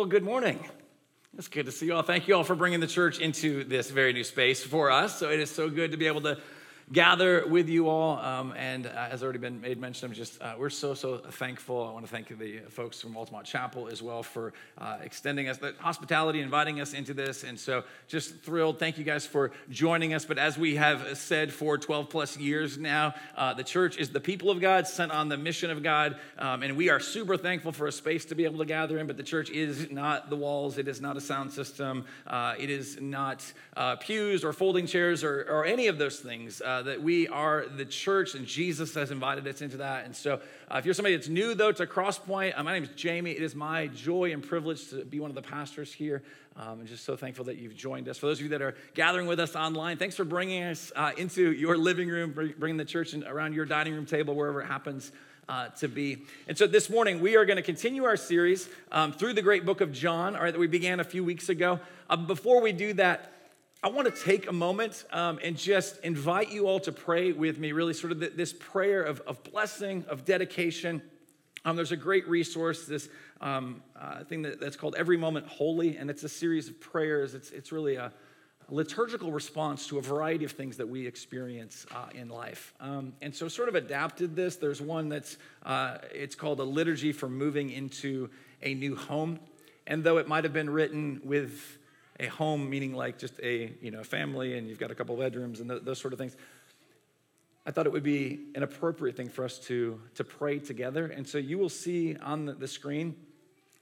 Well, good morning. It's good to see you all. Thank you all for bringing the church into this very new space for us. So it is so good to be able to gather with you all. Um, and uh, as already been made mention, I'm just, uh, we're so, so thankful. I want to thank the folks from Altamont Chapel as well for uh, extending us the hospitality, inviting us into this. And so just thrilled. Thank you guys for joining us. But as we have said for 12 plus years now, uh, the church is the people of God sent on the mission of God. Um, and we are super thankful for a space to be able to gather in. But the church is not the walls, it is not a sound system, uh, it is not uh, pews or folding chairs or, or any of those things uh, that we are the church and Jesus has invited us into that. And so, uh, if you're somebody that's new though to Crosspoint, uh, my name is Jamie. It is my joy and privilege to be one of the pastors here. Um, I'm just so thankful that you've joined us. For those of you that are gathering with us online, thanks for bringing us uh, into your living room, bringing the church in, around your dining room table, wherever it happens. Uh, to be. And so this morning, we are going to continue our series um, through the great book of John, all right, that we began a few weeks ago. Uh, before we do that, I want to take a moment um, and just invite you all to pray with me, really, sort of this prayer of, of blessing, of dedication. Um, there's a great resource, this um, uh, thing that, that's called Every Moment Holy, and it's a series of prayers. It's, it's really a, a liturgical response to a variety of things that we experience uh, in life. Um, and so, sort of adapted this. There's one that's uh, it's called a liturgy for moving into a new home. And though it might have been written with a home, meaning like just a you know family, and you've got a couple bedrooms and th- those sort of things. I thought it would be an appropriate thing for us to to pray together, and so you will see on the, the screen,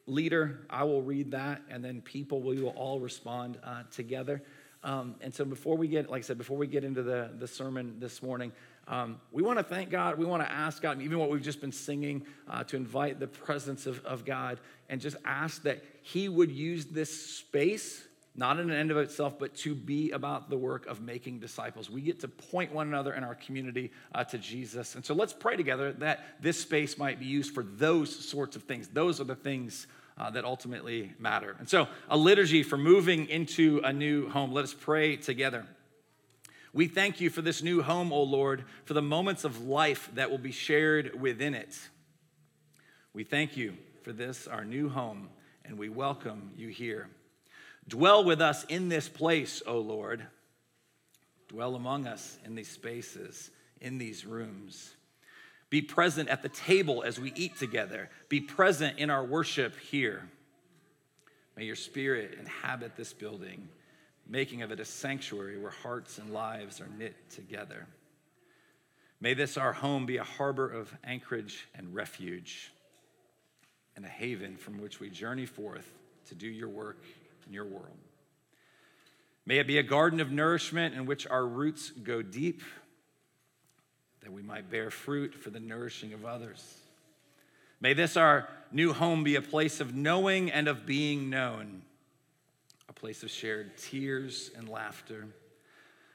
leader. I will read that, and then people we will all respond uh, together. Um, and so before we get, like I said, before we get into the the sermon this morning. Um, we want to thank God. We want to ask God, even what we've just been singing, uh, to invite the presence of, of God and just ask that He would use this space not in an end of itself, but to be about the work of making disciples. We get to point one another in our community uh, to Jesus. And so let's pray together that this space might be used for those sorts of things. Those are the things uh, that ultimately matter. And so, a liturgy for moving into a new home. Let us pray together. We thank you for this new home, O Lord, for the moments of life that will be shared within it. We thank you for this, our new home, and we welcome you here. Dwell with us in this place, O Lord. Dwell among us in these spaces, in these rooms. Be present at the table as we eat together. Be present in our worship here. May your spirit inhabit this building, making of it a sanctuary where hearts and lives are knit together. May this, our home, be a harbor of anchorage and refuge, and a haven from which we journey forth to do your work in your world. May it be a garden of nourishment in which our roots go deep, that we might bear fruit for the nourishing of others. May this, our new home, be a place of knowing and of being known, a place of shared tears and laughter,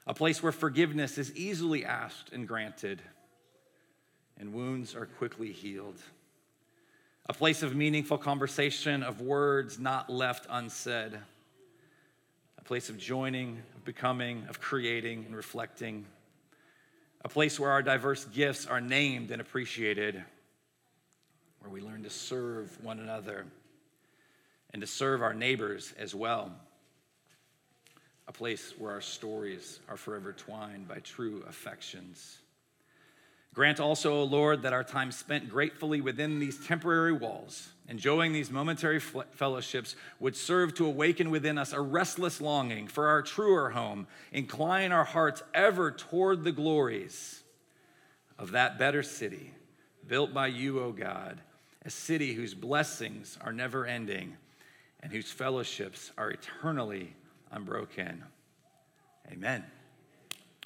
a place where forgiveness is easily asked and granted, and wounds are quickly healed a place of meaningful conversation, of words not left unsaid, a place of joining, of becoming, of creating and reflecting, a place where our diverse gifts are named and appreciated, where we learn to serve one another and to serve our neighbors as well. A place where our stories are forever twined by true affections Grant also, O Lord, that our time spent gratefully within these temporary walls, enjoying these momentary fellowships, would serve to awaken within us a restless longing for our truer home, incline our hearts ever toward the glories of that better city, built by you, O God, a city whose blessings are never ending and whose fellowships are eternally unbroken. Amen.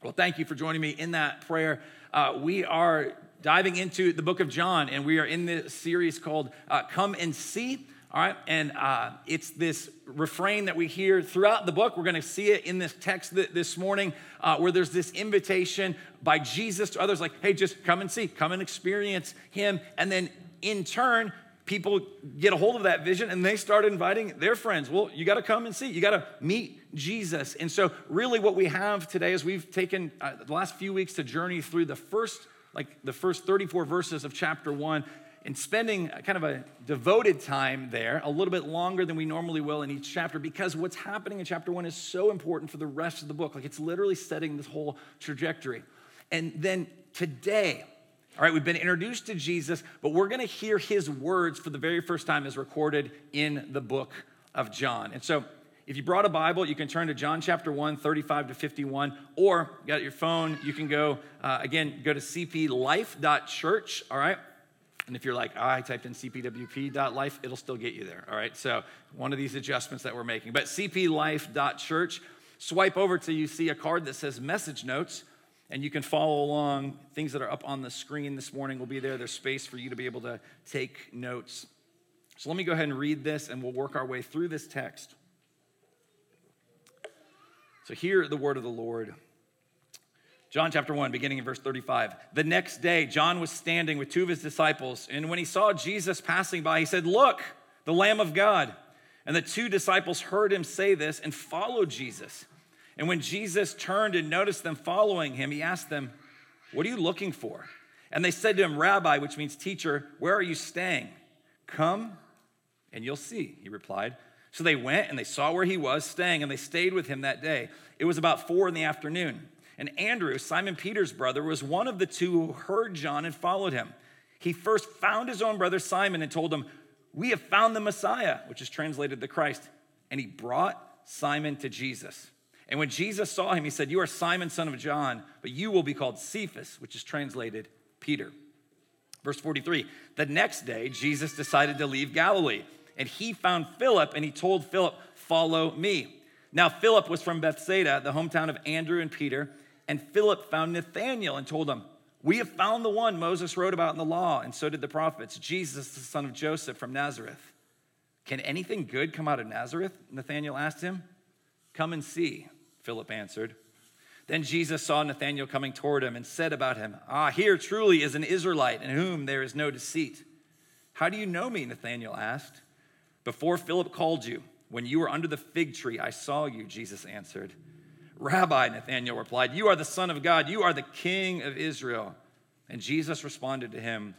Well, thank you for joining me in that prayer uh, we are diving into the book of John, and we are in this series called uh, Come and See. All right, and uh, it's this refrain that we hear throughout the book. We're going to see it in this text th- this morning, uh, where there's this invitation by Jesus to others, like, hey, just come and see, come and experience Him. And then in turn, people get a hold of that vision and they start inviting their friends. Well, you got to come and see, you got to meet Jesus. And so, really, what we have today is we've taken uh, the last few weeks to journey through the first, like the first 34 verses of chapter one and spending kind of a devoted time there, a little bit longer than we normally will in each chapter, because what's happening in chapter one is so important for the rest of the book. Like it's literally setting this whole trajectory. And then today, all right, we've been introduced to Jesus, but we're going to hear his words for the very first time as recorded in the book of John. And so, if you brought a Bible, you can turn to John chapter 1, 35 to 51, or you got your phone, you can go, uh, again, go to cplife.church, all right? And if you're like, oh, I typed in cpwp.life, it'll still get you there, all right? So, one of these adjustments that we're making. But cplife.church, swipe over till you see a card that says message notes and you can follow along. Things that are up on the screen this morning will be there. There's space for you to be able to take notes. So let me go ahead and read this, and we'll work our way through this text. So, hear the word of the Lord. John chapter 1, beginning in verse 35. The next day, John was standing with two of his disciples, and when he saw Jesus passing by, he said, Look, the Lamb of God. And the two disciples heard him say this and followed Jesus. And when Jesus turned and noticed them following him, he asked them, What are you looking for? And they said to him, Rabbi, which means teacher, where are you staying? Come and you'll see, he replied. So they went and they saw where he was staying, and they stayed with him that day. It was about four in the afternoon. And Andrew, Simon Peter's brother, was one of the two who heard John and followed him. He first found his own brother Simon and told him, We have found the Messiah, which is translated the Christ. And he brought Simon to Jesus. And when Jesus saw him, he said, You are Simon, son of John, but you will be called Cephas, which is translated Peter. Verse 43 The next day, Jesus decided to leave Galilee, and he found Philip, and he told Philip, Follow me. Now, Philip was from Bethsaida, the hometown of Andrew and Peter, and Philip found Nathanael and told him, We have found the one Moses wrote about in the law, and so did the prophets, Jesus, the son of Joseph from Nazareth. Can anything good come out of Nazareth? Nathanael asked him. Come and see. Philip answered. Then Jesus saw Nathanael coming toward him and said about him, Ah, here truly is an Israelite in whom there is no deceit. How do you know me? Nathanael asked. Before Philip called you, when you were under the fig tree, I saw you, Jesus answered. Rabbi, Nathanael replied, You are the Son of God, you are the King of Israel. And Jesus responded to him,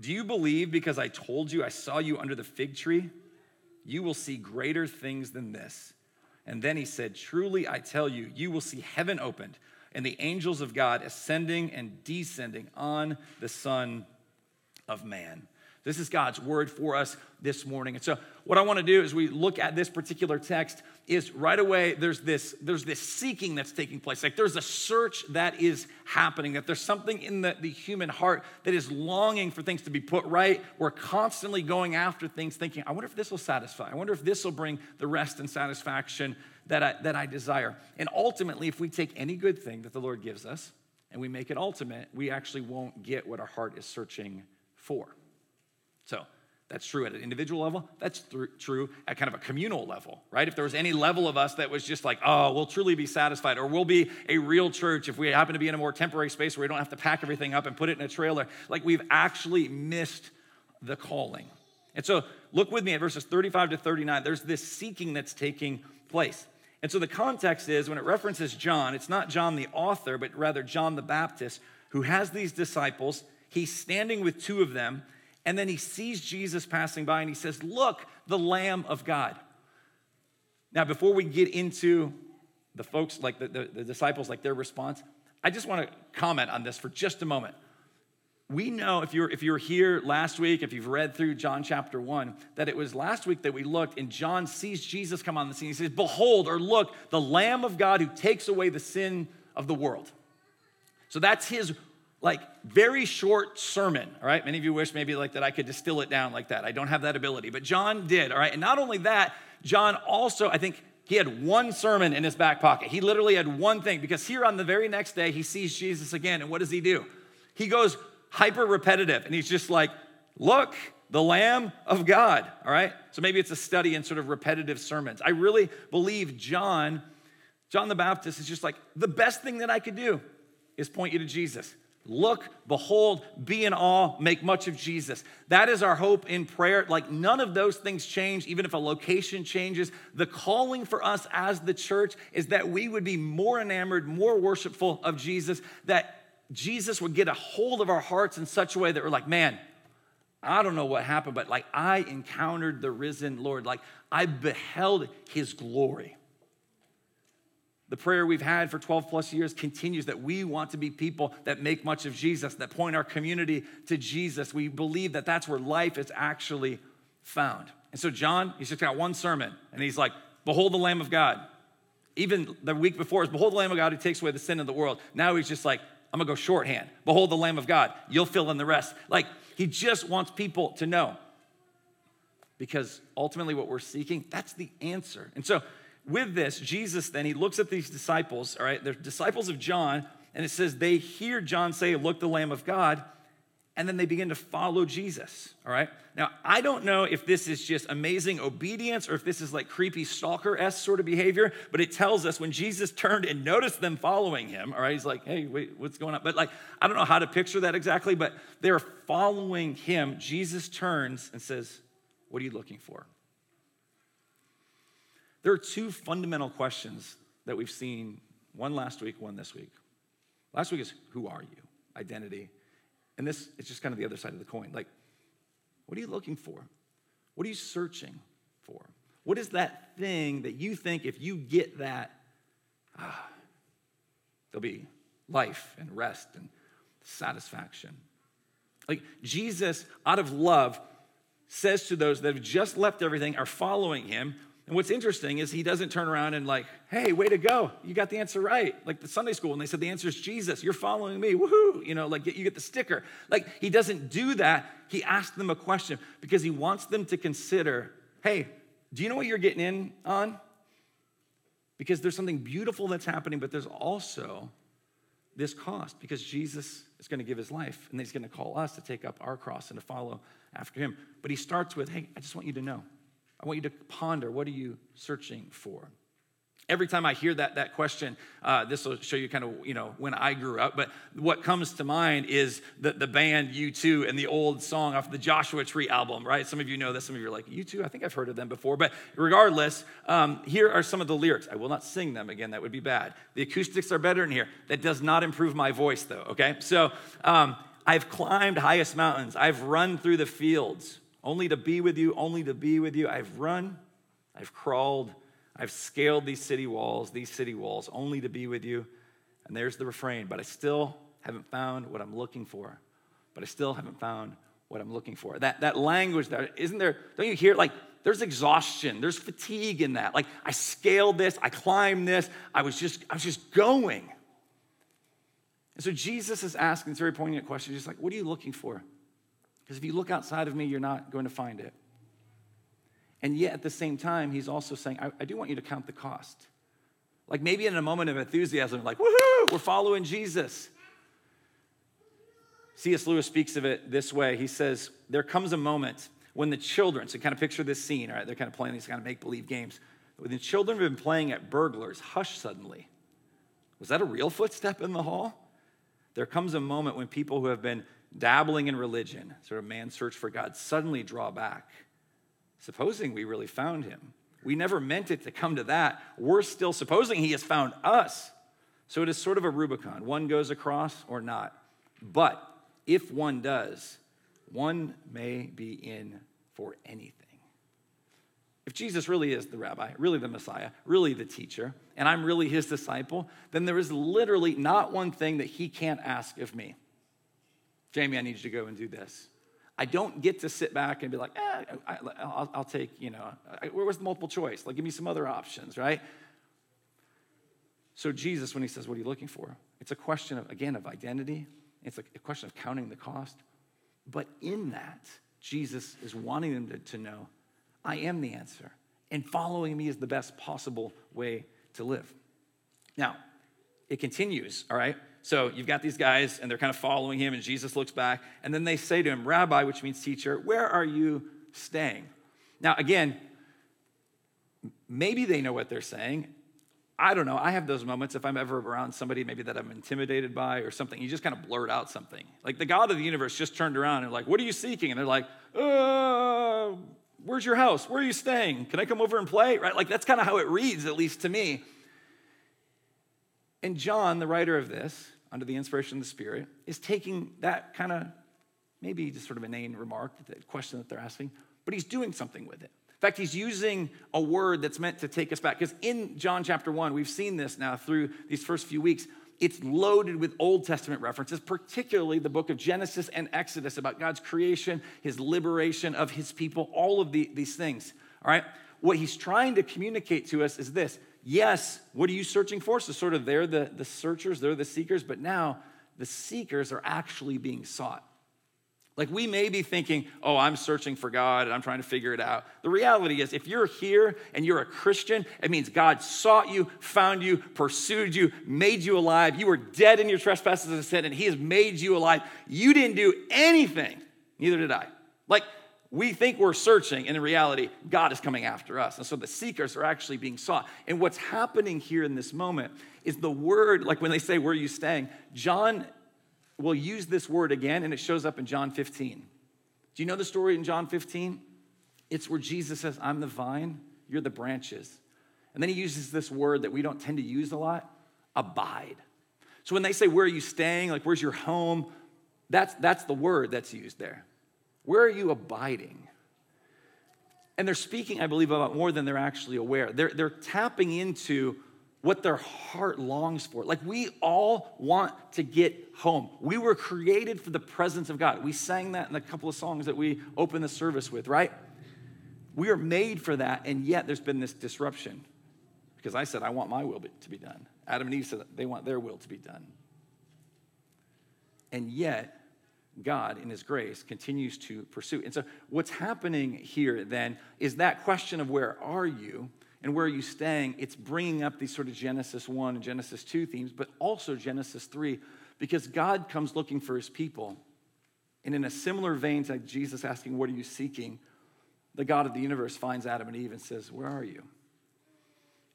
Do you believe because I told you I saw you under the fig tree? You will see greater things than this. And then he said, Truly I tell you, you will see heaven opened and the angels of God ascending and descending on the Son of Man. This is God's word for us this morning. And so what I want to do as we look at this particular text is right away there's this there's this seeking that's taking place. Like there's a search that is happening, that there's something in the, the human heart that is longing for things to be put right. We're constantly going after things, thinking, I wonder if this will satisfy. I wonder if this will bring the rest and satisfaction that I, that I desire. And ultimately, if we take any good thing that the Lord gives us and we make it ultimate, we actually won't get what our heart is searching for. So that's true at an individual level. That's th- true at kind of a communal level, right? If there was any level of us that was just like, oh, we'll truly be satisfied, or we'll be a real church if we happen to be in a more temporary space where we don't have to pack everything up and put it in a trailer, like we've actually missed the calling. And so look with me at verses 35 to 39. There's this seeking that's taking place. And so the context is when it references John, it's not John the author, but rather John the Baptist, who has these disciples. He's standing with two of them and then he sees Jesus passing by and he says, Look, the Lamb of God. Now, before we get into the folks, like the, the, the disciples, like their response, I just want to comment on this for just a moment. We know if you're if you were here last week, if you've read through John chapter one, that it was last week that we looked, and John sees Jesus come on the scene. He says, Behold, or look, the Lamb of God who takes away the sin of the world. So that's his like very short sermon, all right? Many of you wish maybe like that I could distill it down like that. I don't have that ability, but John did, all right? And not only that, John also, I think he had one sermon in his back pocket. He literally had one thing because here on the very next day, he sees Jesus again. And what does he do? He goes hyper repetitive and he's just like, look, the Lamb of God, all right? So maybe it's a study in sort of repetitive sermons. I really believe John, John the Baptist is just like, the best thing that I could do is point you to Jesus. Look, behold, be in awe, make much of Jesus. That is our hope in prayer. Like none of those things change, even if a location changes. The calling for us as the church is that we would be more enamored, more worshipful of Jesus, that Jesus would get a hold of our hearts in such a way that we're like, man, I don't know what happened, but like I encountered the risen Lord. Like I beheld his glory. The prayer we've had for 12 plus years continues that we want to be people that make much of Jesus, that point our community to Jesus. We believe that that's where life is actually found. And so, John, he's just got one sermon, and he's like, Behold the Lamb of God. Even the week before is Behold the Lamb of God who takes away the sin of the world. Now he's just like, I'm gonna go shorthand. Behold the Lamb of God. You'll fill in the rest. Like, he just wants people to know. Because ultimately, what we're seeking, that's the answer. And so, with this, Jesus then, he looks at these disciples, all right? They're disciples of John, and it says they hear John say, Look, the Lamb of God, and then they begin to follow Jesus, all right? Now, I don't know if this is just amazing obedience or if this is like creepy stalker esque sort of behavior, but it tells us when Jesus turned and noticed them following him, all right? He's like, Hey, wait, what's going on? But like, I don't know how to picture that exactly, but they're following him. Jesus turns and says, What are you looking for? There are two fundamental questions that we've seen one last week, one this week. Last week is who are you? Identity. And this is just kind of the other side of the coin. Like, what are you looking for? What are you searching for? What is that thing that you think if you get that, ah, there'll be life and rest and satisfaction? Like, Jesus, out of love, says to those that have just left everything, are following him, and what's interesting is he doesn't turn around and like, hey, way to go. You got the answer right. Like the Sunday school, and they said the answer is Jesus. You're following me. Woohoo. You know, like you get the sticker. Like he doesn't do that. He asks them a question because he wants them to consider, hey, do you know what you're getting in on? Because there's something beautiful that's happening, but there's also this cost because Jesus is going to give his life and he's going to call us to take up our cross and to follow after him. But he starts with, hey, I just want you to know I want you to ponder what are you searching for? Every time I hear that, that question, uh, this will show you kind of, you know, when I grew up. But what comes to mind is the, the band U2 and the old song off the Joshua Tree album, right? Some of you know this, some of you are like, U2, I think I've heard of them before. But regardless, um, here are some of the lyrics. I will not sing them again, that would be bad. The acoustics are better in here. That does not improve my voice, though, okay? So um, I've climbed highest mountains, I've run through the fields only to be with you, only to be with you. I've run, I've crawled, I've scaled these city walls, these city walls, only to be with you. And there's the refrain, but I still haven't found what I'm looking for. But I still haven't found what I'm looking for. That, that language there, isn't there, don't you hear like there's exhaustion, there's fatigue in that. Like I scaled this, I climbed this, I was just, I was just going. And so Jesus is asking this very poignant question. He's like, what are you looking for? Because if you look outside of me, you're not going to find it. And yet, at the same time, he's also saying, I, I do want you to count the cost. Like maybe in a moment of enthusiasm, like, woohoo, we're following Jesus. C.S. Lewis speaks of it this way. He says, There comes a moment when the children, so kind of picture this scene, all right? They're kind of playing these kind of make believe games. When the children have been playing at burglars, hush suddenly. Was that a real footstep in the hall? There comes a moment when people who have been dabbling in religion, sort of man's search for God, suddenly draw back, supposing we really found him. We never meant it to come to that. We're still supposing he has found us. So it is sort of a Rubicon. One goes across or not. But if one does, one may be in for anything. If Jesus really is the rabbi, really the Messiah, really the teacher, and I'm really his disciple, then there is literally not one thing that he can't ask of me. Jamie, I need you to go and do this. I don't get to sit back and be like, eh, I, will take, you know, where was the multiple choice? Like, give me some other options, right? So, Jesus, when he says, What are you looking for? It's a question of, again, of identity. It's a question of counting the cost. But in that, Jesus is wanting them to, to know, I am the answer. And following me is the best possible way to live. Now, it continues, all right? So you've got these guys, and they're kind of following him, and Jesus looks back, and then they say to him, Rabbi, which means teacher, where are you staying? Now, again, maybe they know what they're saying. I don't know. I have those moments if I'm ever around somebody maybe that I'm intimidated by or something. You just kind of blurt out something. Like the God of the universe just turned around and like, "What are you seeking?" And they're like, "Uh, where's your house? Where are you staying? Can I come over and play?" Right? Like that's kind of how it reads, at least to me. And John, the writer of this, under the inspiration of the Spirit, is taking that kind of maybe just sort of an inane remark, the question that they're asking, but he's doing something with it. In fact, he's using a word that's meant to take us back. Because in John chapter 1, we've seen this now through these first few weeks. It's loaded with Old Testament references, particularly the book of Genesis and Exodus about God's creation, his liberation of his people, all of the, these things. All right? What he's trying to communicate to us is this yes, what are you searching for? So, sort of, they're the, the searchers, they're the seekers, but now the seekers are actually being sought. Like we may be thinking, oh, I'm searching for God and I'm trying to figure it out. The reality is, if you're here and you're a Christian, it means God sought you, found you, pursued you, made you alive. You were dead in your trespasses and sin, and He has made you alive. You didn't do anything, neither did I. Like we think we're searching, and in reality, God is coming after us. And so the seekers are actually being sought. And what's happening here in this moment is the word, like when they say, Where are you staying? John will use this word again, and it shows up in John 15. Do you know the story in John 15? It's where Jesus says, I'm the vine, you're the branches. And then he uses this word that we don't tend to use a lot abide. So when they say, Where are you staying? Like, where's your home? That's, that's the word that's used there. Where are you abiding? And they're speaking, I believe, about more than they're actually aware. They're, they're tapping into what their heart longs for. Like we all want to get home. We were created for the presence of God. We sang that in a couple of songs that we opened the service with, right? We are made for that, and yet there's been this disruption. Because I said, I want my will to be done. Adam and Eve said they want their will to be done. And yet, God, in His grace, continues to pursue. And so, what's happening here then is that question of where are you? and where are you staying, it's bringing up these sort of Genesis 1 and Genesis 2 themes, but also Genesis 3, because God comes looking for his people. And in a similar vein to Jesus asking, What are you seeking? the God of the universe finds Adam and Eve and says, Where are you?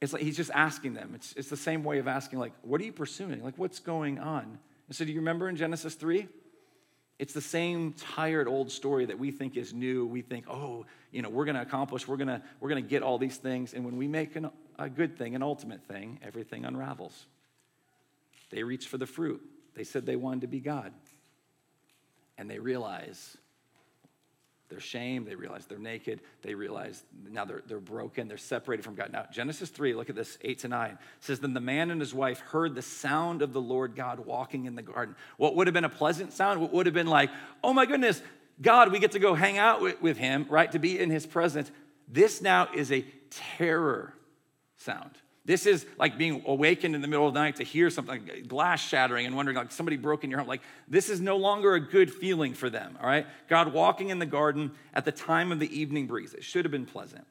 It's like he's just asking them. It's, it's the same way of asking, like, what are you pursuing? Like, what's going on? And so, do you remember in Genesis 3? It's the same tired old story that we think is new. We think, oh, you know, we're going to accomplish, we're going to we're going to get all these things. And when we make an, a good thing, an ultimate thing, everything unravels. They reach for the fruit. They said they wanted to be God. And they realize they're shame. They realize they're naked. They realize now they're, they're broken. They're separated from God. Now, Genesis 3, look at this, 8 to 9. says, Then the man and his wife heard the sound of the Lord God walking in the garden. What would have been a pleasant sound? What would have been like, oh my goodness, God, we get to go hang out with, with him, right? To be in his presence. This now is a terror sound. This is like being awakened in the middle of the night to hear something, like glass shattering, and wondering, like somebody broke in your home. Like, this is no longer a good feeling for them, all right? God walking in the garden at the time of the evening breeze. It should have been pleasant.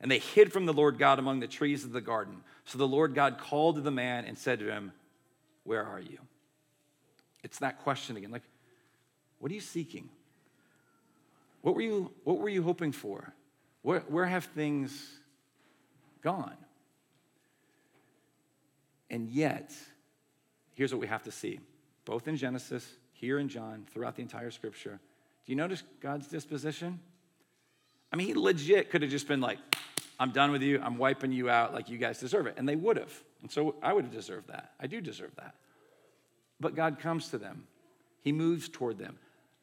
And they hid from the Lord God among the trees of the garden. So the Lord God called to the man and said to him, Where are you? It's that question again. Like, what are you seeking? What were you, what were you hoping for? Where, where have things gone? And yet, here's what we have to see both in Genesis, here in John, throughout the entire scripture. Do you notice God's disposition? I mean, he legit could have just been like, I'm done with you. I'm wiping you out. Like, you guys deserve it. And they would have. And so I would have deserved that. I do deserve that. But God comes to them, He moves toward them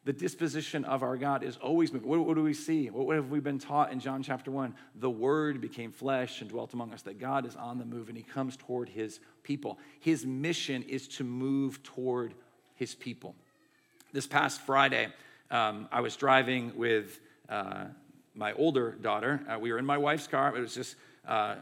the disposition of our God is always moving. What, what, do we see? What have we been taught in John chapter 1? The Word became flesh and dwelt among us, that God is on the move and He comes toward His people. His mission is to move toward His people. This past Friday, um, I was driving with uh, my older daughter. Uh, we were in my wife's car. It was just uh,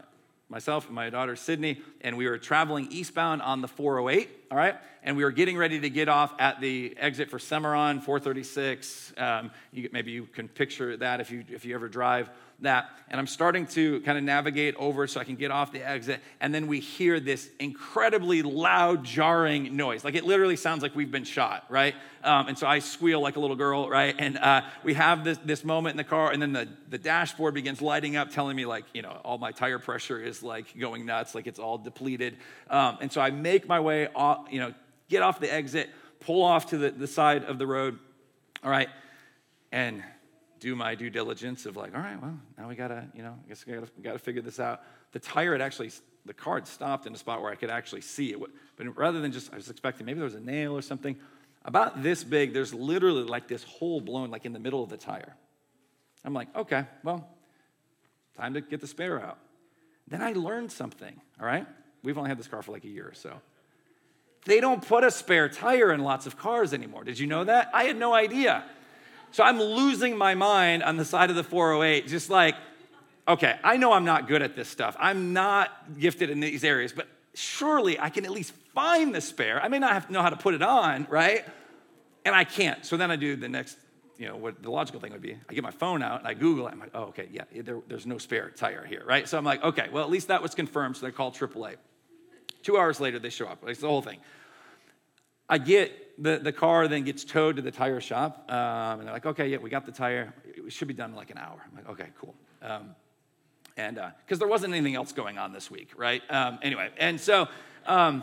myself and my daughter Sydney, and we were traveling eastbound on the 408, all right? And we were getting ready to get off at the exit for Semoran, 436. Um, you, maybe you can picture that if you, if you ever drive that. And I'm starting to kind of navigate over so I can get off the exit. And then we hear this incredibly loud, jarring noise. Like it literally sounds like we've been shot, right? Um, and so I squeal like a little girl, right? And uh, we have this, this moment in the car, and then the, the dashboard begins lighting up, telling me, like, you know, all my tire pressure is like going nuts, like it's all depleted. Um, and so I make my way, off, you know, get off the exit, pull off to the, the side of the road, all right? And do my due diligence of like, all right, well, now we gotta, you know, I guess we gotta, we gotta figure this out. The tire had actually, the car had stopped in a spot where I could actually see it. But rather than just, I was expecting maybe there was a nail or something. about this big, there's literally like this hole blown like in the middle of the tire. I'm like, okay, well, time to get the spare out. Then I learned something, all right? We've only had this car for like a year or so. They don't put a spare tire in lots of cars anymore. Did you know that? I had no idea. So I'm losing my mind on the side of the 408, just like, okay, I know I'm not good at this stuff. I'm not gifted in these areas, but surely I can at least find the spare. I may not have to know how to put it on, right? And I can't. So then I do the next, you know, what the logical thing would be. I get my phone out and I Google it. I'm like, oh, okay, yeah, there, there's no spare tire here, right? So I'm like, okay, well, at least that was confirmed. So they call AAA. Two hours later, they show up. It's the whole thing. I get the, the car, then gets towed to the tire shop. Um, and they're like, okay, yeah, we got the tire. It should be done in like an hour. I'm like, okay, cool. Um, and because uh, there wasn't anything else going on this week, right? Um, anyway, and so, um,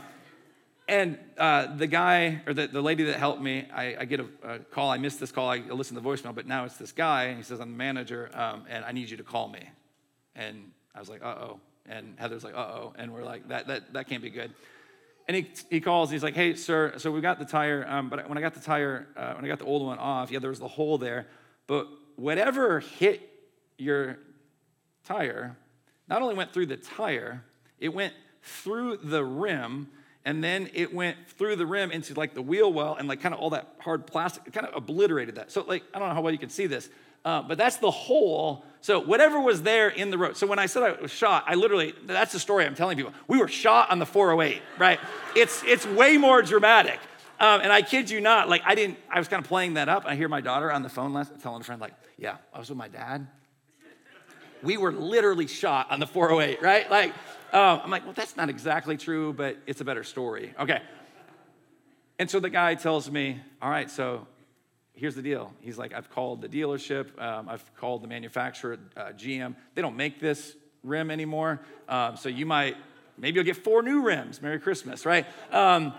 and uh, the guy or the, the lady that helped me, I, I get a, a, call. I missed this call. I listened to the voicemail, but now it's this guy, and he says, I'm the manager, um, and I need you to call me. And I was like, uh oh. And Heather's like, uh oh. And we're like, that, that, that can't be good. And he, he calls, he's like, hey, sir, so we got the tire, um, but when I got the tire, uh, when I got the old one off, yeah, there was the hole there, but whatever hit your tire not only went through the tire, it went through the rim, and then it went through the rim into like the wheel well and like kind of all that hard plastic, kind of obliterated that. So, like, I don't know how well you can see this, uh, but that's the hole. So, whatever was there in the road. So, when I said I was shot, I literally, that's the story I'm telling people. We were shot on the 408, right? it's, it's way more dramatic. Um, and I kid you not, like, I didn't, I was kind of playing that up. I hear my daughter on the phone last, telling a friend, like, yeah, I was with my dad we were literally shot on the 408, right? Like, um, I'm like, well, that's not exactly true, but it's a better story. Okay. And so the guy tells me, all right, so here's the deal. He's like, I've called the dealership, um, I've called the manufacturer, uh, GM. They don't make this rim anymore. Um, so you might, maybe you'll get four new rims. Merry Christmas, right? Um,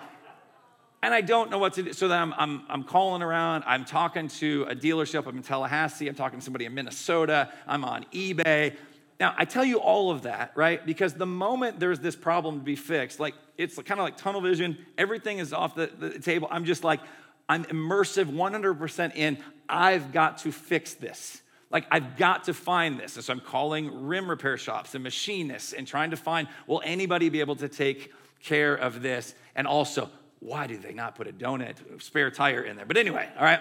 and I don't know what to do. So then I'm, I'm, I'm calling around. I'm talking to a dealership. I'm in Tallahassee. I'm talking to somebody in Minnesota. I'm on eBay. Now, I tell you all of that, right? Because the moment there's this problem to be fixed, like it's kind of like tunnel vision, everything is off the, the table. I'm just like, I'm immersive 100% in, I've got to fix this. Like, I've got to find this. And so I'm calling rim repair shops and machinists and trying to find, will anybody be able to take care of this? And also, why do they not put a donut, spare tire in there? But anyway, all right.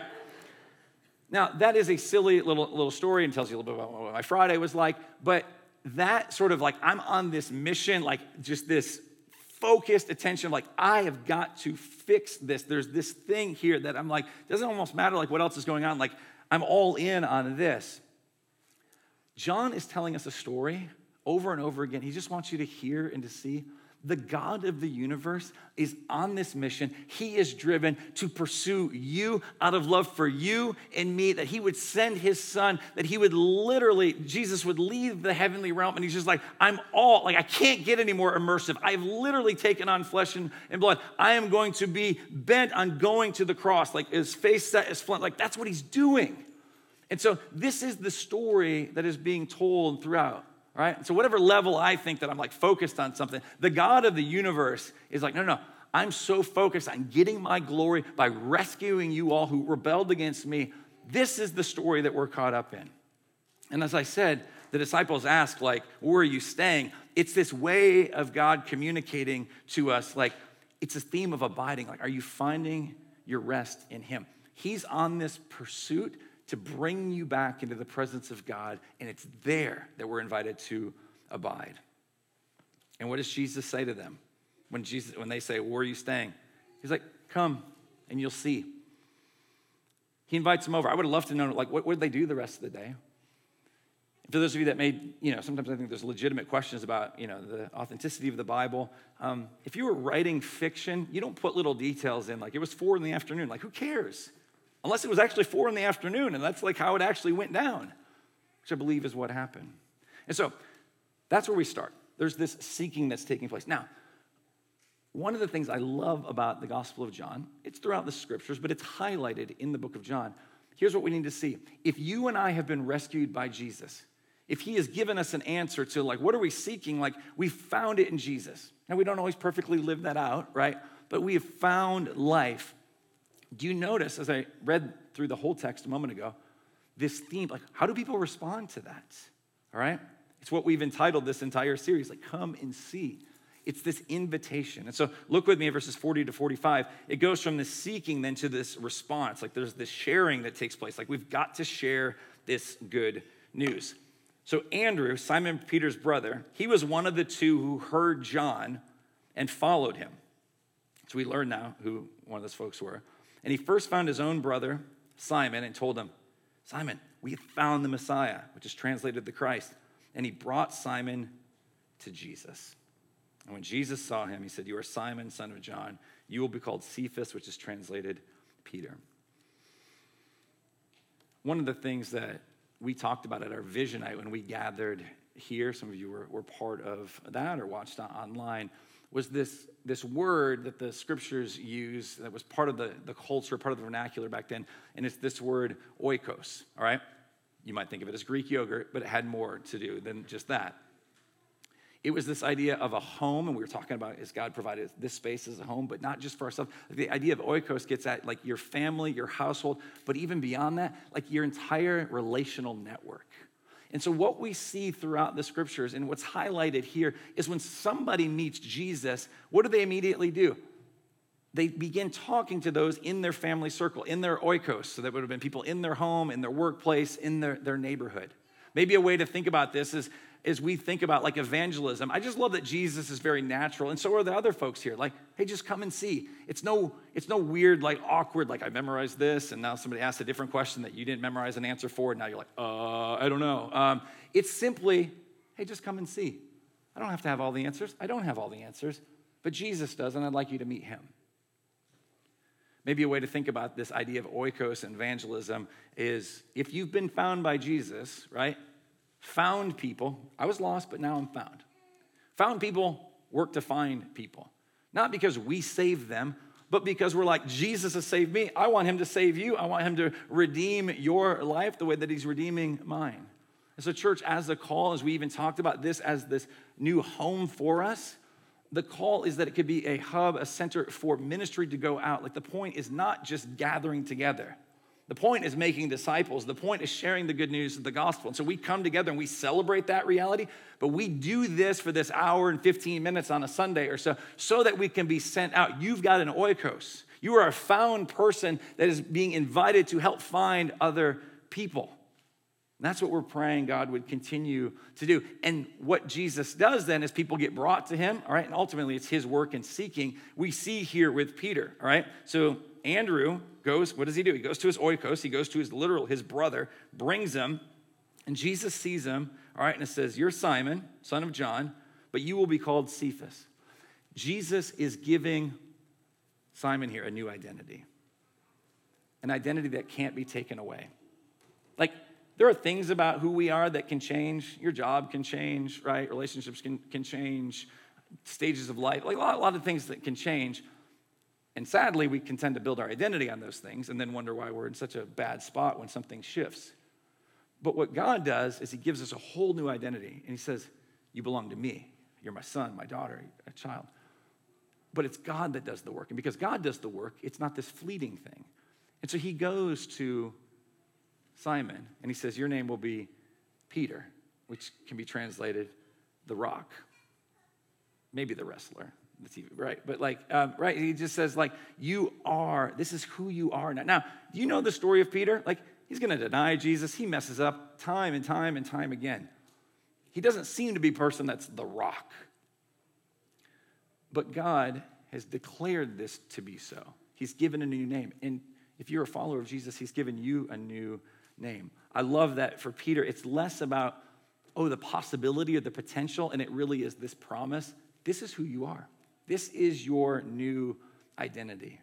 Now, that is a silly little, little story and tells you a little bit about what my Friday was like. But that sort of like, I'm on this mission, like just this focused attention, like, I have got to fix this. There's this thing here that I'm like, doesn't almost matter like what else is going on. Like, I'm all in on this. John is telling us a story over and over again. He just wants you to hear and to see the God of the universe is on this mission. He is driven to pursue you out of love for you and me, that He would send His Son, that He would literally, Jesus would leave the heavenly realm, and He's just like, I'm all, like, I can't get any more immersive. I've literally taken on flesh and, and blood. I am going to be bent on going to the cross, like His face set as flint. Like, that's what He's doing. And so, this is the story that is being told throughout right? So, whatever level I think that I'm like focused on something, the God of the universe is like, no, no, I'm so focused on getting my glory by rescuing you all who rebelled against me. This is the story that we're caught up in. And as I said, the disciples ask, like, where are you staying? It's this way of God communicating to us, like, it's a theme of abiding. Like, are you finding your rest in Him? He's on this pursuit to bring you back into the presence of God, and it's there that we're invited to abide. And what does Jesus say to them when Jesus when they say, "Where are you staying?" He's like, "Come, and you'll see." He invites them over. I would love to know, like, what would they do the rest of the day? For those of you that made, you know, sometimes I think there's legitimate questions about, you know, the authenticity of the Bible. Um, if you were writing fiction, you don't put little details in, like it was four in the afternoon. Like, who cares? Unless it was actually four in the afternoon, and that's like how it actually went down, which I believe is what happened. And so that's where we start. There's this seeking that's taking place. Now, one of the things I love about the Gospel of John, it's throughout the scriptures, but it's highlighted in the book of John. Here's what we need to see. If you and I have been rescued by Jesus, if he has given us an answer to like what are we seeking like we found it in jesus now we don't always perfectly live that out right but we have found life do you notice, as I read through the whole text a moment ago, this theme? Like, how do people respond to that? All right? It's what we've entitled this entire series, like, come and see. It's this invitation. And so look with me at verses 40 to 45. It goes from the seeking then to this response. Like there's this sharing that takes place. Like we've got to share this good news. So Andrew, Simon Peter's brother, he was one of the two who heard John and followed him. So we learn now who one of those folks were. And he first found his own brother, Simon, and told him, Simon, we have found the Messiah, which is translated the Christ. And he brought Simon to Jesus. And when Jesus saw him, he said, You are Simon, son of John. You will be called Cephas, which is translated Peter. One of the things that we talked about at our vision night when we gathered here, some of you were, were part of that or watched online, was this, this word that the scriptures use that was part of the, the culture, part of the vernacular back then, and it's this word oikos, all right? You might think of it as Greek yogurt, but it had more to do than just that. It was this idea of a home, and we were talking about is God provided this space as a home, but not just for ourselves. The idea of oikos gets at like your family, your household, but even beyond that, like your entire relational network. And so, what we see throughout the scriptures and what's highlighted here is when somebody meets Jesus, what do they immediately do? They begin talking to those in their family circle, in their oikos. So, that would have been people in their home, in their workplace, in their, their neighborhood. Maybe a way to think about this is as we think about like evangelism, I just love that Jesus is very natural, and so are the other folks here. Like, hey, just come and see. It's no, it's no weird, like awkward, like I memorized this, and now somebody asked a different question that you didn't memorize an answer for, and now you're like, uh, I don't know. Um, it's simply, hey, just come and see. I don't have to have all the answers. I don't have all the answers, but Jesus does, and I'd like you to meet him. Maybe a way to think about this idea of oikos and evangelism is if you've been found by Jesus, right? Found people, I was lost, but now I'm found. Found people work to find people. Not because we save them, but because we're like, Jesus has saved me. I want him to save you. I want him to redeem your life the way that he's redeeming mine. As a church, as a call, as we even talked about this as this new home for us, the call is that it could be a hub, a center for ministry to go out. Like the point is not just gathering together. The point is making disciples. The point is sharing the good news of the gospel. And so we come together and we celebrate that reality, but we do this for this hour and 15 minutes on a Sunday or so, so that we can be sent out. You've got an oikos. You are a found person that is being invited to help find other people. And that's what we're praying God would continue to do. And what Jesus does then is people get brought to him, all right? And ultimately it's his work in seeking. We see here with Peter, all right? So Andrew goes, what does he do? He goes to his oikos, he goes to his literal, his brother, brings him, and Jesus sees him, all right, and it says, You're Simon, son of John, but you will be called Cephas. Jesus is giving Simon here a new identity, an identity that can't be taken away. Like, there are things about who we are that can change. Your job can change, right? Relationships can, can change, stages of life, like a lot, a lot of things that can change. And sadly, we can tend to build our identity on those things and then wonder why we're in such a bad spot when something shifts. But what God does is He gives us a whole new identity. And He says, You belong to me. You're my son, my daughter, a child. But it's God that does the work. And because God does the work, it's not this fleeting thing. And so He goes to Simon and He says, Your name will be Peter, which can be translated the rock, maybe the wrestler right? But like, um, right? He just says like, you are. This is who you are now. Now, do you know the story of Peter? Like, he's going to deny Jesus. He messes up time and time and time again. He doesn't seem to be person that's the rock. But God has declared this to be so. He's given a new name. And if you're a follower of Jesus, he's given you a new name. I love that for Peter. It's less about, oh, the possibility or the potential, and it really is this promise. This is who you are. This is your new identity.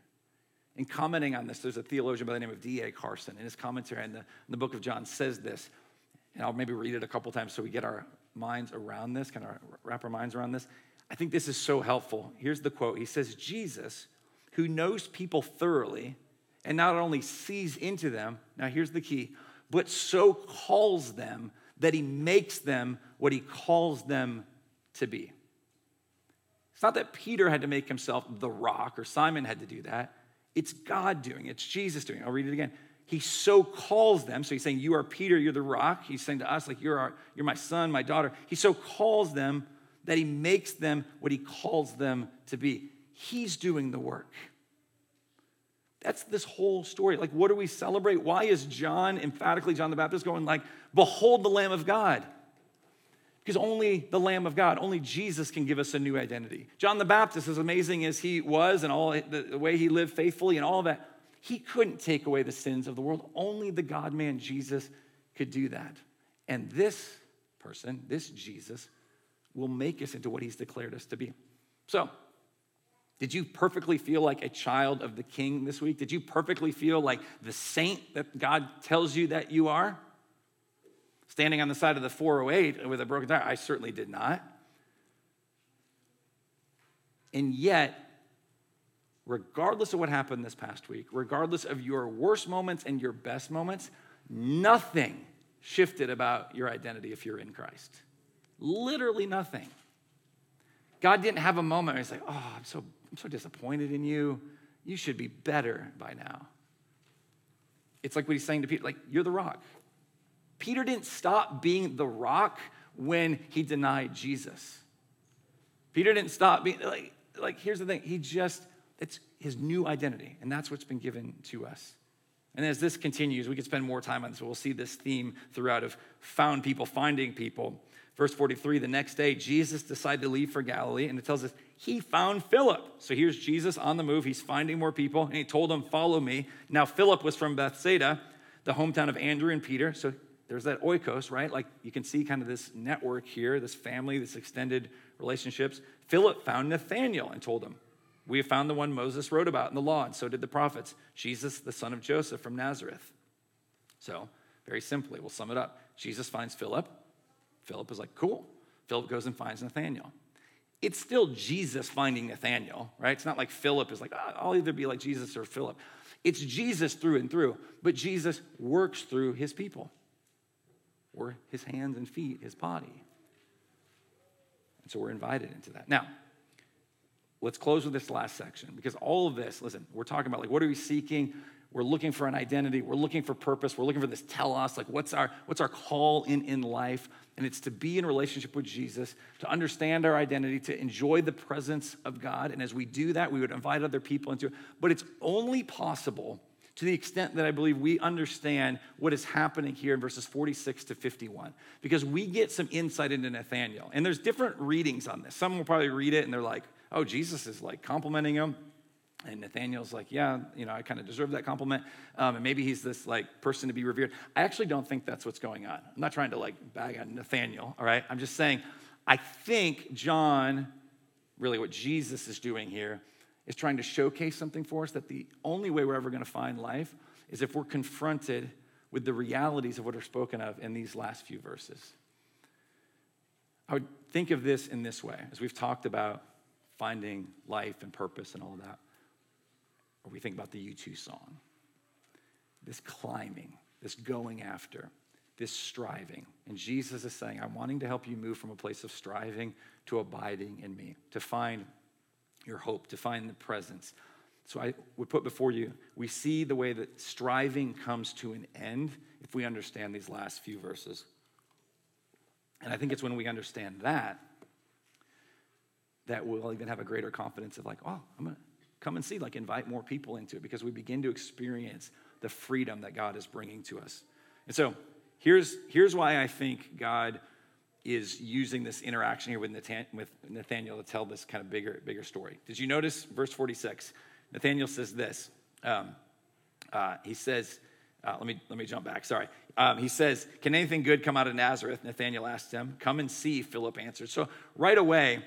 In commenting on this, there's a theologian by the name of D.A. Carson. In his commentary in the, in the book of John, says this, and I'll maybe read it a couple times so we get our minds around this, kind of wrap our minds around this. I think this is so helpful. Here's the quote He says, Jesus, who knows people thoroughly and not only sees into them, now here's the key, but so calls them that he makes them what he calls them to be. It's not that Peter had to make himself the rock or Simon had to do that. It's God doing it, it's Jesus doing it. I'll read it again. He so calls them. So he's saying, You are Peter, you're the rock. He's saying to us, like, You're, our, you're my son, my daughter. He so calls them that he makes them what he calls them to be. He's doing the work. That's this whole story. Like, what do we celebrate? Why is John, emphatically John the Baptist, going like, Behold the Lamb of God? Because only the Lamb of God, only Jesus can give us a new identity. John the Baptist, as amazing as he was and all the way he lived faithfully and all that, he couldn't take away the sins of the world. Only the God man Jesus could do that. And this person, this Jesus, will make us into what he's declared us to be. So, did you perfectly feel like a child of the king this week? Did you perfectly feel like the saint that God tells you that you are? Standing on the side of the 408 with a broken tire? I certainly did not. And yet, regardless of what happened this past week, regardless of your worst moments and your best moments, nothing shifted about your identity if you're in Christ. Literally nothing. God didn't have a moment where he's like, oh, I'm so I'm so disappointed in you. You should be better by now. It's like what he's saying to Peter, like, you're the rock. Peter didn't stop being the rock when he denied Jesus. Peter didn't stop being, like, like here's the thing, he just, it's his new identity, and that's what's been given to us. And as this continues, we could spend more time on this. but We'll see this theme throughout of found people, finding people. Verse 43 the next day, Jesus decided to leave for Galilee, and it tells us he found Philip. So here's Jesus on the move. He's finding more people, and he told them, Follow me. Now, Philip was from Bethsaida, the hometown of Andrew and Peter. So there's that oikos, right? Like you can see kind of this network here, this family, this extended relationships. Philip found Nathanael and told him, We have found the one Moses wrote about in the law, and so did the prophets, Jesus, the son of Joseph from Nazareth. So, very simply, we'll sum it up. Jesus finds Philip. Philip is like, cool. Philip goes and finds Nathanael. It's still Jesus finding Nathanael, right? It's not like Philip is like, oh, I'll either be like Jesus or Philip. It's Jesus through and through, but Jesus works through his people, or his hands and feet, his body. And so we're invited into that. Now, let's close with this last section because all of this, listen, we're talking about like what are we seeking? We're looking for an identity. We're looking for purpose. We're looking for this tell us, like what's our what's our call in in life? And it's to be in relationship with Jesus, to understand our identity, to enjoy the presence of God. And as we do that, we would invite other people into it. But it's only possible to the extent that I believe we understand what is happening here in verses 46 to 51, because we get some insight into Nathanael. And there's different readings on this. Some will probably read it and they're like, oh, Jesus is like complimenting him. And Nathanael's like, yeah, you know, I kind of deserve that compliment. Um, and maybe he's this like person to be revered. I actually don't think that's what's going on. I'm not trying to like bag on Nathanael, all right? I'm just saying, I think John, really what Jesus is doing here, is trying to showcase something for us that the only way we're ever going to find life is if we're confronted with the realities of what are spoken of in these last few verses. I would think of this in this way, as we've talked about finding life and purpose and all of that or we think about the U2 song. This climbing, this going after, this striving. And Jesus is saying, I'm wanting to help you move from a place of striving to abiding in me, to find your hope, to find the presence. So I would put before you, we see the way that striving comes to an end if we understand these last few verses. And I think it's when we understand that that we'll even have a greater confidence of like, oh, I'm gonna come and see, like invite more people into it because we begin to experience the freedom that God is bringing to us. And so here's, here's why I think God is using this interaction here with, Nathan, with Nathanael to tell this kind of bigger, bigger story. Did you notice verse 46? Nathanael says this. Um, uh, he says, uh, let, me, let me jump back, sorry. Um, he says, Can anything good come out of Nazareth? Nathanael asked him. Come and see, Philip answered. So right away,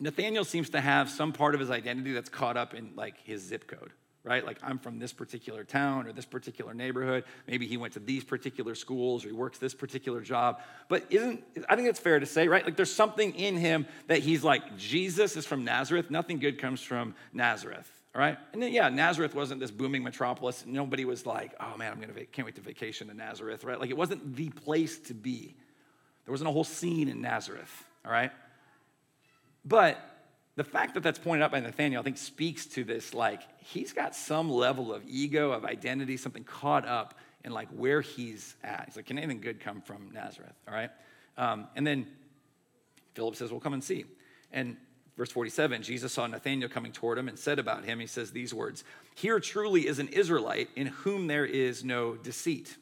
Nathanael seems to have some part of his identity that's caught up in like his zip code, right? Like I'm from this particular town or this particular neighborhood. Maybe he went to these particular schools or he works this particular job. But isn't I think it's fair to say, right? Like there's something in him that he's like Jesus is from Nazareth. Nothing good comes from Nazareth. All right, and then yeah, Nazareth wasn't this booming metropolis. Nobody was like, "Oh man, I'm gonna can't wait to vacation to Nazareth." Right? Like it wasn't the place to be. There wasn't a whole scene in Nazareth. All right, but the fact that that's pointed out by Nathanael, I think, speaks to this like, he's got some level of ego, of identity, something caught up in like where he's at. He's like, can anything good come from Nazareth? All right. Um, and then Philip says, well, come and see. And verse 47, Jesus saw Nathanael coming toward him and said about him, he says these words Here truly is an Israelite in whom there is no deceit.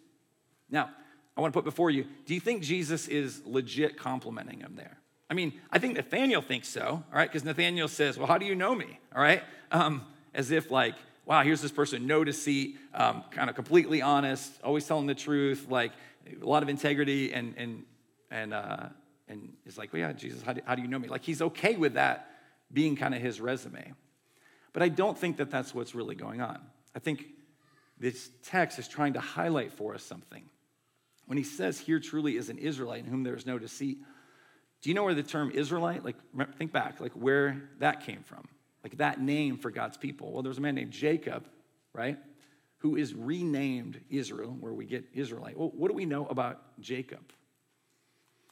Now, I want to put before you, do you think Jesus is legit complimenting him there? I mean, I think Nathanael thinks so, all right, because Nathanael says, Well, how do you know me? All right, um, as if like, wow, here's this person, no deceit, um, kind of completely honest, always telling the truth, like a lot of integrity, and and and uh, and is like, well, yeah, Jesus, how do, how do you know me? Like he's okay with that being kind of his resume. But I don't think that that's what's really going on. I think this text is trying to highlight for us something. When he says, Here truly is an Israelite in whom there is no deceit, do you know where the term Israelite, like, think back, like where that came from? Like that name for God's people. Well, there was a man named Jacob, right? Who is renamed Israel, where we get Israelite. Well, what do we know about Jacob?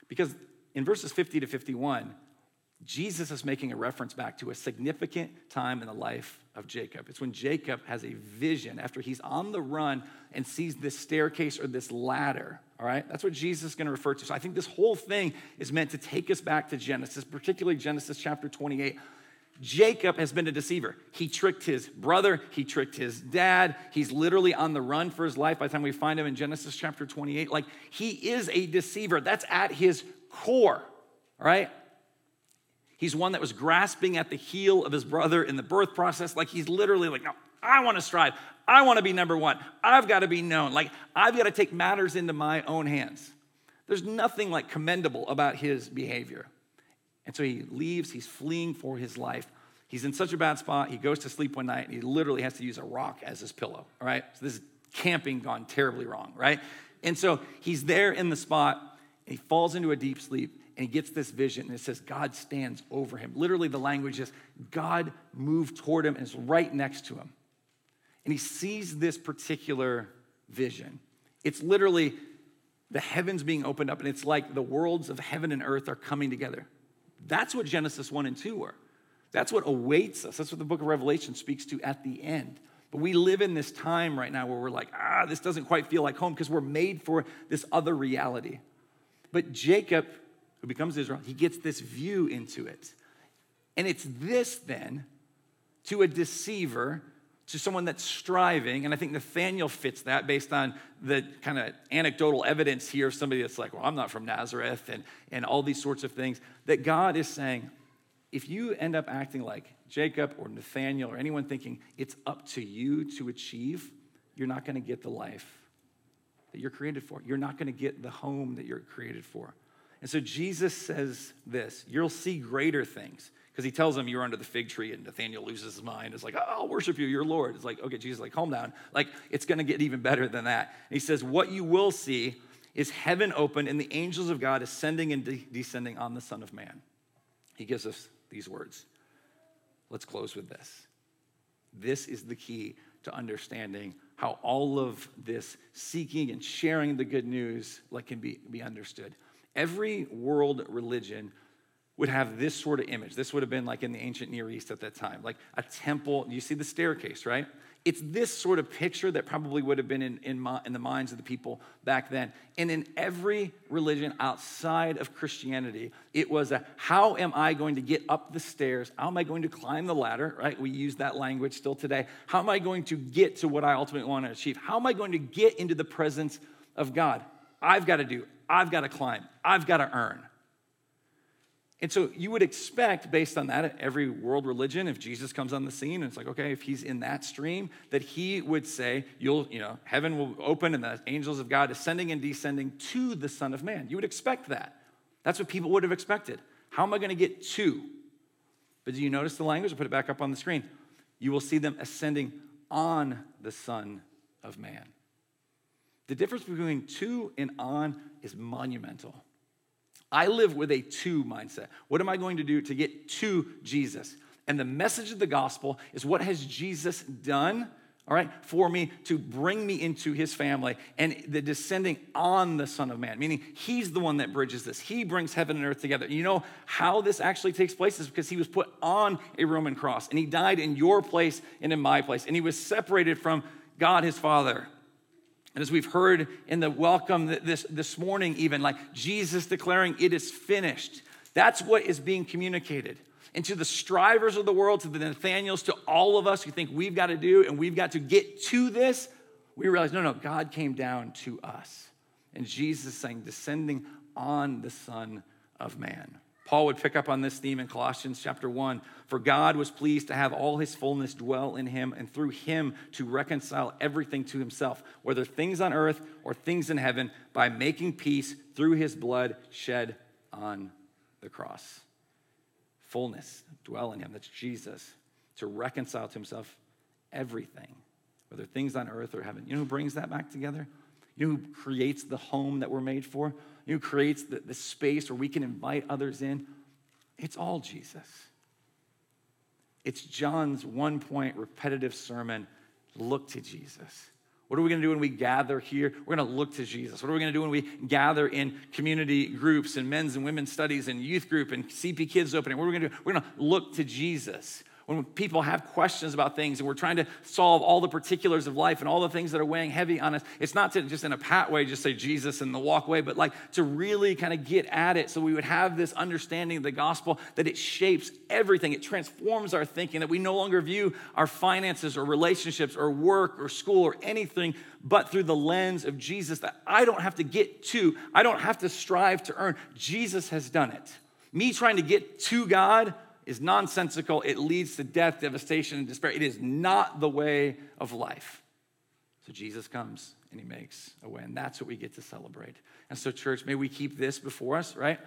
Because in verses 50 to 51, Jesus is making a reference back to a significant time in the life of Jacob. It's when Jacob has a vision after he's on the run and sees this staircase or this ladder. All right, that's what Jesus is going to refer to. So I think this whole thing is meant to take us back to Genesis, particularly Genesis chapter 28. Jacob has been a deceiver. He tricked his brother, he tricked his dad. He's literally on the run for his life by the time we find him in Genesis chapter 28. Like, he is a deceiver. That's at his core, all right? He's one that was grasping at the heel of his brother in the birth process. Like, he's literally like, no, I want to strive. I want to be number one. I've got to be known. Like, I've got to take matters into my own hands. There's nothing like commendable about his behavior. And so he leaves, he's fleeing for his life. He's in such a bad spot, he goes to sleep one night and he literally has to use a rock as his pillow, all right? So this is camping gone terribly wrong, right? And so he's there in the spot, and he falls into a deep sleep, and he gets this vision, and it says, God stands over him. Literally, the language is God moved toward him and is right next to him. And he sees this particular vision. It's literally the heavens being opened up, and it's like the worlds of heaven and earth are coming together. That's what Genesis 1 and 2 were. That's what awaits us. That's what the book of Revelation speaks to at the end. But we live in this time right now where we're like, ah, this doesn't quite feel like home because we're made for this other reality. But Jacob, who becomes Israel, he gets this view into it. And it's this then to a deceiver, to someone that's striving, and I think Nathanael fits that based on the kind of anecdotal evidence here of somebody that's like, well, I'm not from Nazareth, and, and all these sorts of things, that God is saying, if you end up acting like Jacob or Nathanael or anyone thinking it's up to you to achieve, you're not going to get the life that you're created for. You're not going to get the home that you're created for. And so Jesus says this you'll see greater things. Because he tells him, you're under the fig tree, and Nathanael loses his mind. It's like, I'll worship you, you're Lord. It's like, okay, Jesus, like, calm down. Like, it's gonna get even better than that. And he says, What you will see is heaven open and the angels of God ascending and de- descending on the Son of Man. He gives us these words. Let's close with this. This is the key to understanding how all of this seeking and sharing the good news like can be, be understood. Every world religion would have this sort of image. This would have been like in the ancient Near East at that time, like a temple. You see the staircase, right? It's this sort of picture that probably would have been in, in, in, the minds of the people back then. And in every religion outside of Christianity, it was a how am I going to get up the stairs? How am I going to climb the ladder, right? We use that language still today. How am I going to get to what I ultimately want to achieve? How am I going to get into the presence of God? I've got to do, I've got to climb, I've got to earn. And so you would expect, based on that, every world religion, if Jesus comes on the scene and it's like, okay, if he's in that stream, that he would say, you'll, you know, heaven will open and the angels of God ascending and descending to the Son of Man. You would expect that. That's what people would have expected. How am I going to get to? But do you notice the language? I'll put it back up on the screen. You will see them ascending on the Son of Man. The difference between to and on is monumental. I live with a to mindset. What am I going to do to get to Jesus? And the message of the gospel is what has Jesus done all right, for me to bring me into his family and the descending on the Son of Man, meaning he's the one that bridges this. He brings heaven and earth together. You know how this actually takes place is because he was put on a Roman cross and he died in your place and in my place, and he was separated from God his Father. And as we've heard in the welcome this, this morning, even like Jesus declaring, It is finished. That's what is being communicated and to the strivers of the world, to the Nathanaels, to all of us who think we've got to do and we've got to get to this, we realize no, no, God came down to us. And Jesus saying, descending on the Son of Man. Paul would pick up on this theme in Colossians chapter 1. For God was pleased to have all his fullness dwell in him, and through him to reconcile everything to himself, whether things on earth or things in heaven, by making peace through his blood shed on the cross fullness dwell in him. That's Jesus, to reconcile to himself everything, whether things on earth or heaven. You know who brings that back together? You know who creates the home that we're made for? You know who creates the, the space where we can invite others in? It's all Jesus. It's John's one point repetitive sermon look to Jesus. What are we going to do when we gather here? We're going to look to Jesus. What are we going to do when we gather in community groups and men's and women's studies and youth group and CP Kids opening? What are we going to do? We're going to look to Jesus when people have questions about things and we're trying to solve all the particulars of life and all the things that are weighing heavy on us, it's not to just in a pat way just say Jesus and the walkway, but like to really kind of get at it so we would have this understanding of the gospel that it shapes everything. It transforms our thinking, that we no longer view our finances or relationships or work or school or anything but through the lens of Jesus that I don't have to get to, I don't have to strive to earn. Jesus has done it. Me trying to get to God is nonsensical. It leads to death, devastation, and despair. It is not the way of life. So Jesus comes and he makes a way, and that's what we get to celebrate. And so, church, may we keep this before us, right?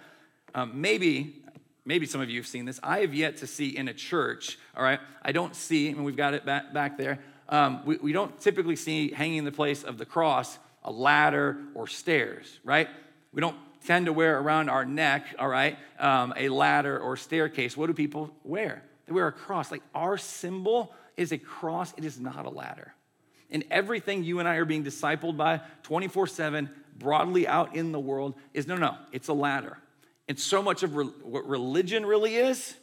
Um, maybe, maybe some of you have seen this. I have yet to see in a church, all right? I don't see, and we've got it back, back there. Um, we, we don't typically see hanging in the place of the cross a ladder or stairs, right? We don't tend to wear around our neck, all right, um, a ladder or staircase. What do people wear? They wear a cross. Like our symbol is a cross, it is not a ladder. And everything you and I are being discipled by 24 7, broadly out in the world, is no, no, it's a ladder. And so much of re- what religion really is,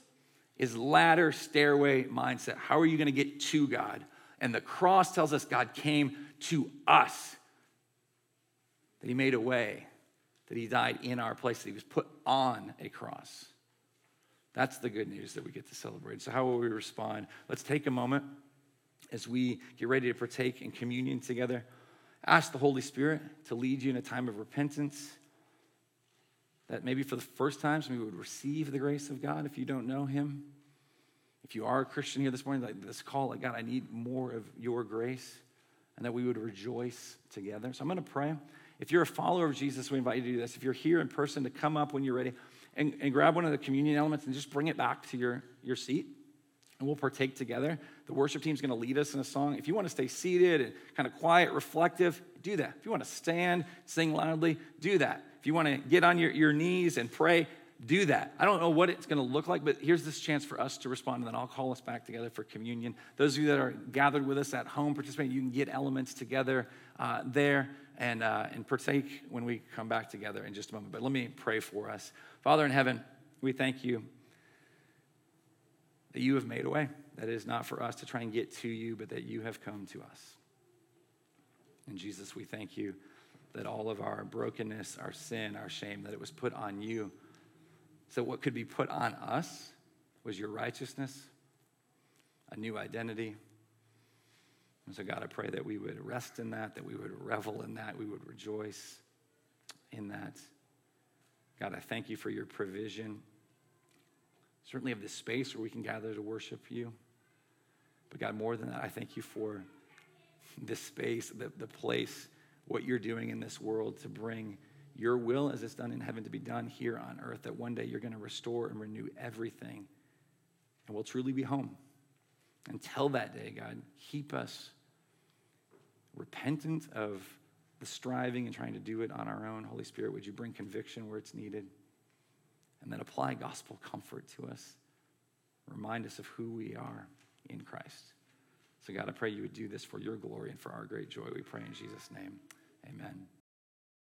is ladder, stairway mindset. How are you going to get to God? And the cross tells us God came to us, that He made a way that he died in our place, that he was put on a cross. That's the good news that we get to celebrate. So, how will we respond? Let's take a moment as we get ready to partake in communion together. Ask the Holy Spirit to lead you in a time of repentance. That maybe for the first time, some of you would receive the grace of God if you don't know Him. If you are a Christian here this morning, like this call, like God, I need more of your grace, and that we would rejoice together. So I'm going to pray. If you're a follower of Jesus, we invite you to do this. If you're here in person, to come up when you're ready and, and grab one of the communion elements and just bring it back to your, your seat and we'll partake together. The worship team's to lead us in a song. If you want to stay seated and kind of quiet, reflective, do that. If you want to stand, sing loudly, do that. If you want to get on your, your knees and pray, do that. I don't know what it's going to look like, but here's this chance for us to respond, and then I'll call us back together for communion. Those of you that are gathered with us at home, participating, you can get elements together uh, there and, uh, and partake when we come back together in just a moment. But let me pray for us. Father in heaven, we thank you that you have made a way. That is not for us to try and get to you, but that you have come to us. And Jesus, we thank you that all of our brokenness, our sin, our shame, that it was put on you. So, what could be put on us was your righteousness, a new identity, and so, God, I pray that we would rest in that, that we would revel in that, we would rejoice in that. God, I thank you for your provision. Certainly of this space where we can gather to worship you. But God, more than that, I thank you for this space, the, the place, what you're doing in this world to bring your will as it's done in heaven to be done here on earth, that one day you're going to restore and renew everything. And we'll truly be home. Until that day, God, keep us repentant of the striving and trying to do it on our own. Holy Spirit, would you bring conviction where it's needed? And then apply gospel comfort to us. Remind us of who we are in Christ. So, God, I pray you would do this for your glory and for our great joy. We pray in Jesus' name. Amen.